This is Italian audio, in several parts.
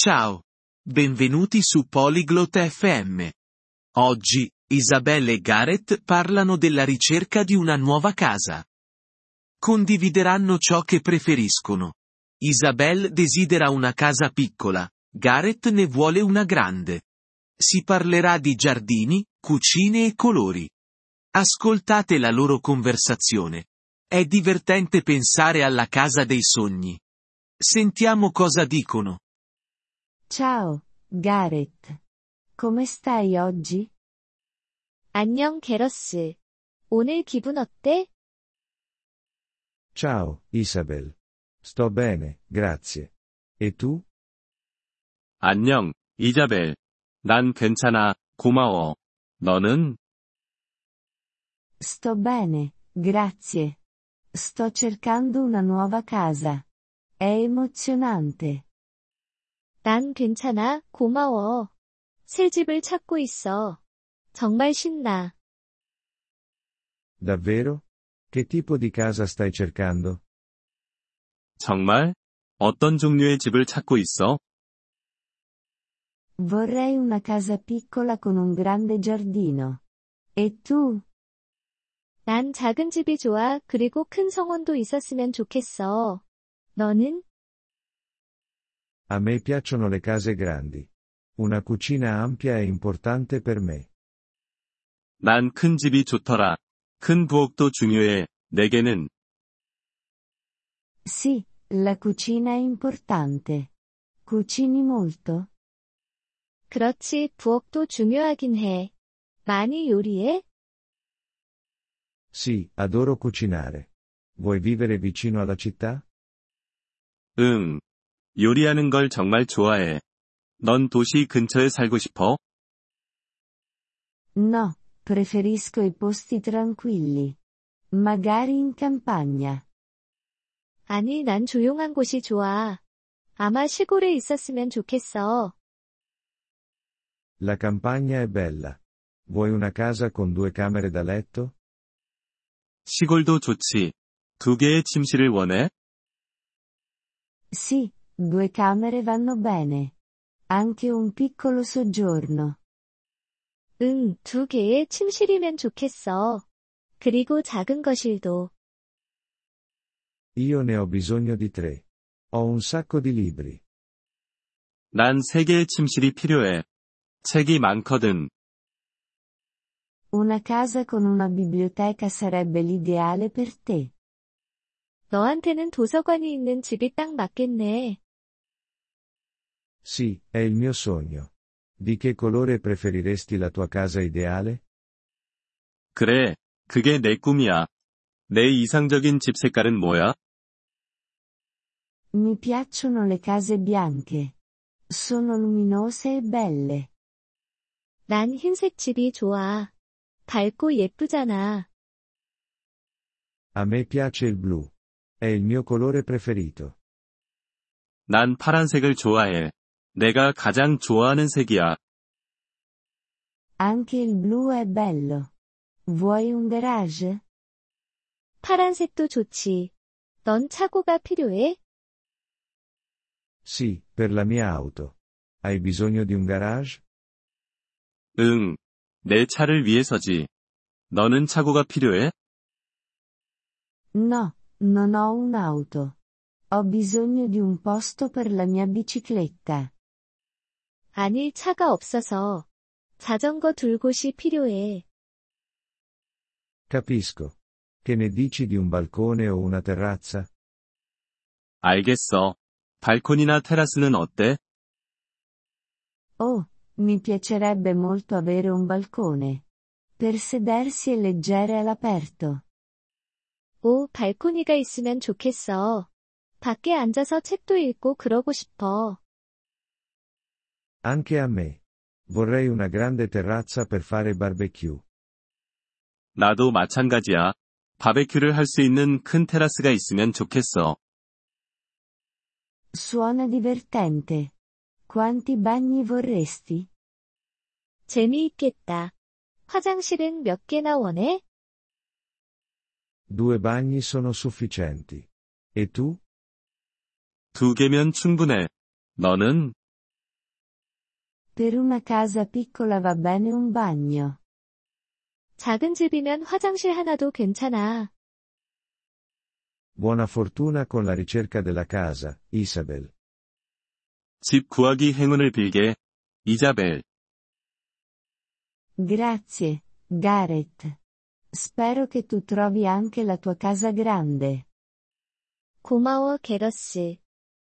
Ciao. Benvenuti su Polyglot FM. Oggi, Isabelle e Gareth parlano della ricerca di una nuova casa. Condivideranno ciò che preferiscono. Isabelle desidera una casa piccola, Gareth ne vuole una grande. Si parlerà di giardini, cucine e colori. Ascoltate la loro conversazione. È divertente pensare alla casa dei sogni. Sentiamo cosa dicono. Ciao, Gareth. Come stai oggi? 안녕, 게러스. 오늘 기분 어때? Ciao, Isabel. Sto bene, grazie. E tu? 안녕, 이자벨. 난 괜찮아, 고마워. 너는? Sto bene, grazie. Sto cercando una nuova casa. È emozionante. 난 괜찮아, 고마워. 새 집을 찾고 있어. 정말 신나. Davvero? Che tipo di casa stai cercando? 정말? 어떤 종류의 집을 찾고 있어? Vorrei una casa piccola con un grande giardino. E tu? 난 작은 집이 좋아, 그리고 큰 성원도 있었으면 좋겠어. 너는? A me piacciono le case grandi. Una cucina ampia è importante per me. 난 큰 집이 좋더라. 큰 부엌도 중요해, 내게는. Sì, la cucina è importante. Cucini molto? 그렇지, 부엌도 중요하긴 해. 많이 요리해? Sì, adoro cucinare. Vuoi vivere vicino alla città? 응. 요리하는 걸 정말 좋아해. 넌 도시 근처에 살고 싶어? No, preferisco i posti tranquilli. Magari in campagna. 아니, 난 조용한 곳이 좋아. 아마 시골에 있었으면 좋겠어. La campagna è bella. Vuoi una casa con due camere da letto? 시골도 좋지. 두 개의 침실을 원해? Sì, due camere vanno bene. Anche un piccolo soggiorno. 응, 두 개의 침실이면 좋겠어. 그리고 작은 거실도. Io ne ho bisogno di tre. Ho un sacco di libri. 난 세 개의 침실이 필요해. 책이 많거든. Una casa con una biblioteca sarebbe l'ideale per te. 너한테는 도서관이 있는 집이 딱 맞겠네. Sì, è il mio sogno. Di che colore preferiresti la tua casa ideale? 그래, 그게 내 꿈이야. 내 이상적인 집 색깔은 뭐야? Mi piacciono le case bianche. Sono luminose e belle. 난 흰색 집이 좋아. 밝고 예쁘잖아. A me piace il blu. È il mio colore preferito. 난 파란색을 좋아해. 내가 가장 좋아하는 색이야. Anche il blu è bello. Vuoi un garage? 파란색도 좋지. 넌 차고가 필요해? Sì, per la mia auto. Hai bisogno di un garage? 응. 내 차를 위해서지. 너는 차고가 필요해? No, non ho un'auto. Ho bisogno di un posto per la mia bicicletta. 아니, 차가 없어서. 자전거 둘 곳이 필요해. Capisco. Che ne dici di un balcone o una terrazza? 알겠어. 발코니나 테라스는 어때? Oh, mi piacerebbe molto avere un balcone. Per sedersi e leggere all'aperto. 오, 발코니가 있으면 좋겠어. 밖에 앉아서 책도 읽고 그러고 싶어. Anche a me. Vorrei una grande terrazza per fare barbecue. 나도 마찬가지야. 바베큐를 할 수 있는 큰 테라스가 있으면 좋겠어. Suona divertente. Quanti bagni vorresti? 재미있겠다. 화장실은 몇 개나 원해? Due bagni sono sufficienti. E tu? 두 개면 충분해. 너는? Per una casa piccola va bene un bagno. 작은 집이면 화장실 하나도 괜찮아. Buona fortuna con la ricerca della casa, Isabel. 집 구하기 행운을 빌게. 이자벨. Grazie, Gareth. Spero che tu trovi anche la tua casa grande. 고마워, 게러씨.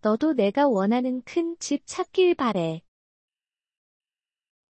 너도 내가 원하는 큰 집 찾길 바래.